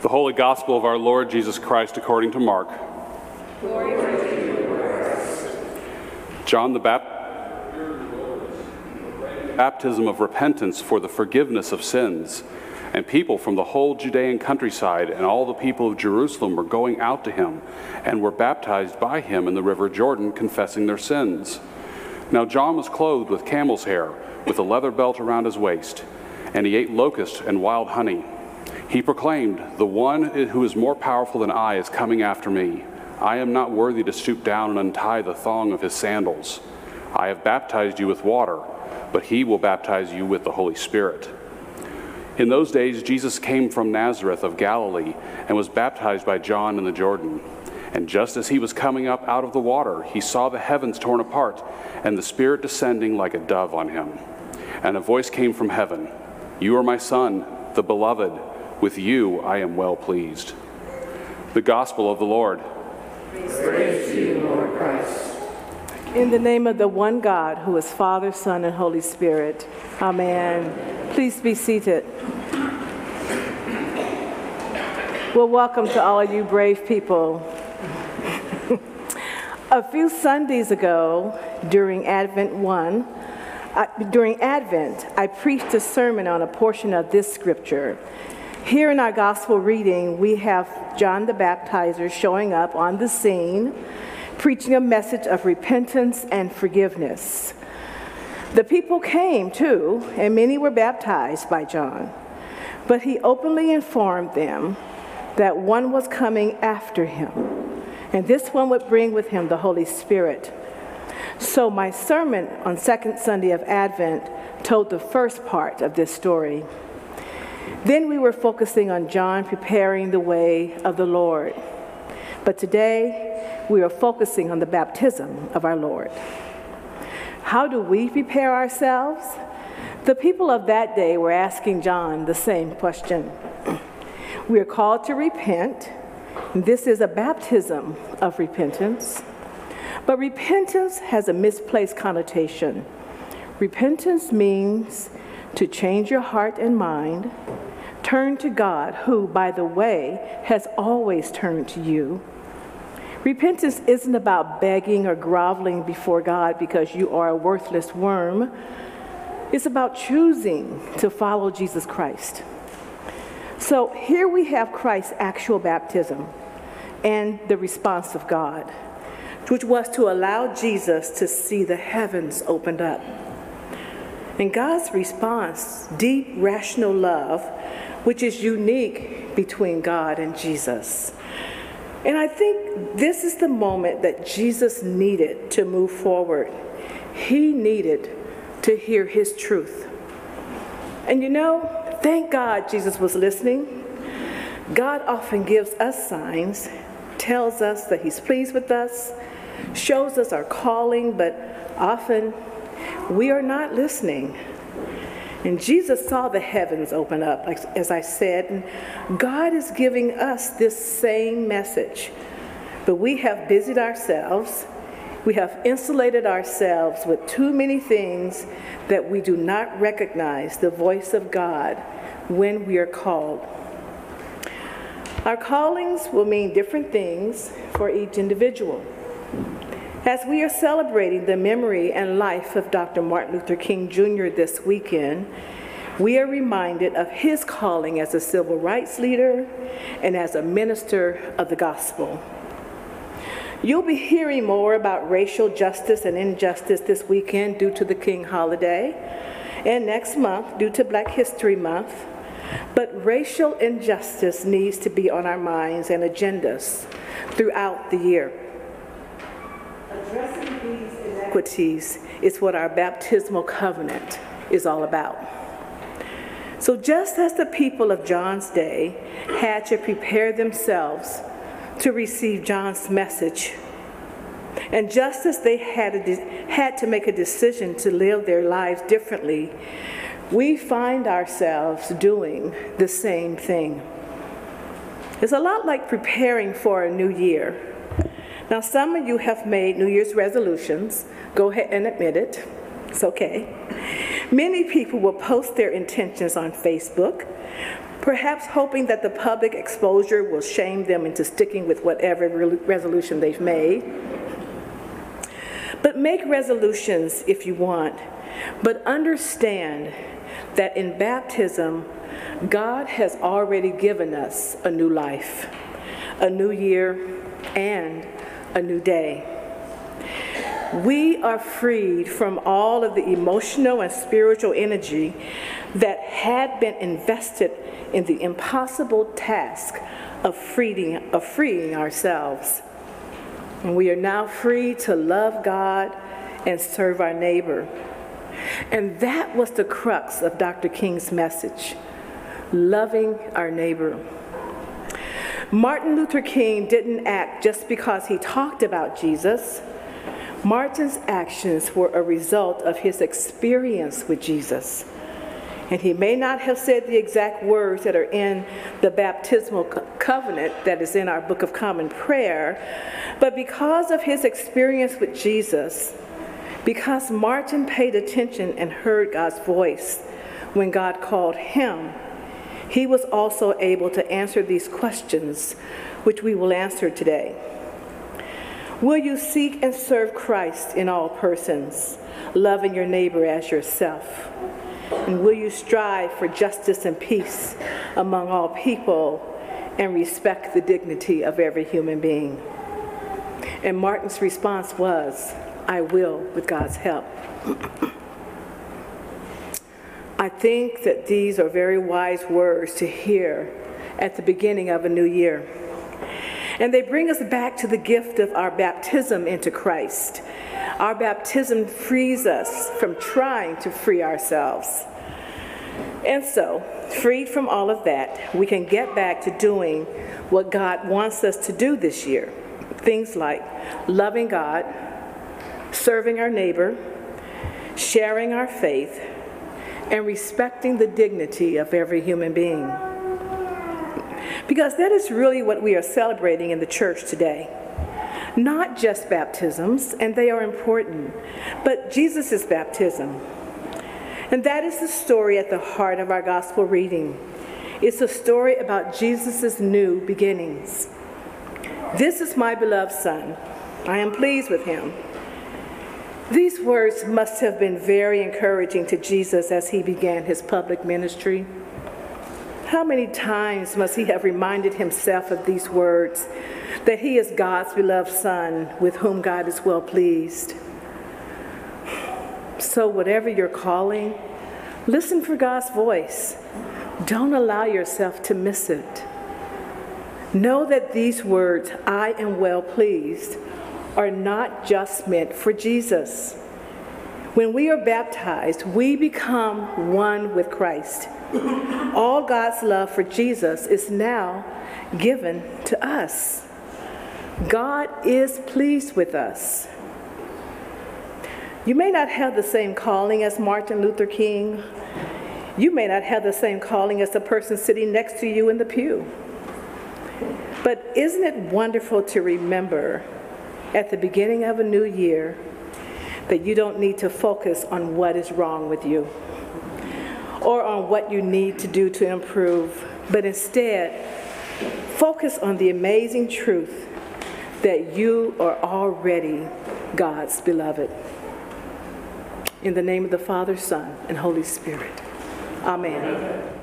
The Holy Gospel of our Lord Jesus Christ according to Mark. Glory John the Baptist baptism of repentance for the forgiveness of sins. And people from the whole Judean countryside and all the people of Jerusalem were going out to him and were baptized by him in the river Jordan, confessing their sins. Now John was clothed with camel's hair, with a leather belt around his waist, and he ate locusts and wild honey. He proclaimed, The one who is more powerful than I is coming after me. I am not worthy to stoop down and untie the thong of his sandals. I have baptized you with water, but he will baptize you with the Holy Spirit. In those days, Jesus came from Nazareth of Galilee and was baptized by John in the Jordan. And just as he was coming up out of the water, he saw the heavens torn apart and the Spirit descending like a dove on him. And a voice came from heaven You are my Son, the beloved. With you I am well pleased. The Gospel of the Lord. Praise to you, Lord Christ. In the name of the one God, who is Father, Son, and Holy Spirit. Amen. Please be seated. Well, welcome to all of you brave people. A few Sundays ago, during Advent 1, uh, during Advent, I preached a sermon on a portion of this scripture. Here in our gospel reading, we have John the Baptizer showing up on the scene, preaching a message of repentance and forgiveness. The people came too, and many were baptized by John. But he openly informed them that one was coming after him, and this one would bring with him the Holy Spirit. So, my sermon on Second Sunday of Advent told the first part of this story. Then we were focusing on John preparing the way of the Lord. But today, we are focusing on the baptism of our Lord. How do we prepare ourselves? The people of that day were asking John the same question. We are called to repent. This is a baptism of repentance. But repentance has a misplaced connotation. Repentance means to change your heart and mind, turn to God, who, by the way, has always turned to you. Repentance isn't about begging or groveling before God because you are a worthless worm. It's about choosing to follow Jesus Christ. So here we have Christ's actual baptism and the response of God, which was to allow Jesus to see the heavens opened up. And God's response, deep rational love, which is unique between God and Jesus. And I think this is the moment that Jesus needed to move forward. He needed to hear his truth. And you know, thank God Jesus was listening. God often gives us signs, tells us that he's pleased with us, shows us our calling, but often we are not listening. And Jesus saw the heavens open up, as I said, and God is giving us this same message. But we have busied ourselves, we have insulated ourselves with too many things that we do not recognize the voice of God when we are called. Our callings will mean different things for each individual. As we are celebrating the memory and life of Dr. Martin Luther King Jr. this weekend, we are reminded of his calling as a civil rights leader and as a minister of the gospel. You'll be hearing more about racial justice and injustice this weekend due to the King holiday, and next month due to Black History Month. But racial injustice needs to be on our minds and agendas throughout the year. Inequities is what our baptismal covenant is all about. So, just as the people of John's day had to prepare themselves to receive John's message, and just as they had, de- had to make a decision to live their lives differently, we find ourselves doing the same thing. It's a lot like preparing for a new year. Now, some of you have made New Year's resolutions. Go ahead and admit it. It's okay. Many people will post their intentions on Facebook, perhaps hoping that the public exposure will shame them into sticking with whatever re- resolution they've made. But make resolutions if you want, but understand that in baptism, God has already given us a new life, a new year, and a new day. We are freed from all of the emotional and spiritual energy that had been invested in the impossible task of freeing, of freeing ourselves. And we are now free to love God and serve our neighbor. And that was the crux of Dr. King's message loving our neighbor. Martin Luther King didn't act just because he talked about Jesus. Martin's actions were a result of his experience with Jesus. And he may not have said the exact words that are in the baptismal co- covenant that is in our Book of Common Prayer, but because of his experience with Jesus, because Martin paid attention and heard God's voice when God called him, he was also able to answer these questions, which we will answer today. Will you seek and serve Christ in all persons, loving your neighbor as yourself? And will you strive for justice and peace among all people and respect the dignity of every human being? And Martin's response was, I will with God's help. I think that these are very wise words to hear at the beginning of a new year. And they bring us back to the gift of our baptism into Christ. Our baptism frees us from trying to free ourselves. And so, freed from all of that, we can get back to doing what God wants us to do this year. Things like loving God, serving our neighbor, sharing our faith, and respecting the dignity of every human being. Because that is really what we are celebrating in the church today. Not just baptisms, and they are important, but Jesus' baptism. And that is the story at the heart of our gospel reading. It's a story about Jesus' new beginnings. This is my beloved Son. I am pleased with him. These words must have been very encouraging to Jesus as he began his public ministry. How many times must he have reminded himself of these words that he is God's beloved Son with whom God is well pleased? So, whatever your calling, listen for God's voice. Don't allow yourself to miss it. Know that these words, I am well pleased, are not just meant for Jesus. When we are baptized, we become one with Christ. All God's love for Jesus is now given to us. God is pleased with us. You may not have the same calling as Martin Luther King. You may not have the same calling as the person sitting next to you in the pew. But isn't it wonderful to remember at the beginning of a new year that you don't need to focus on what is wrong with you or on what you need to do to improve, but instead focus on the amazing truth that you are already God's beloved. In the name of the Father, Son, and Holy Spirit. Amen.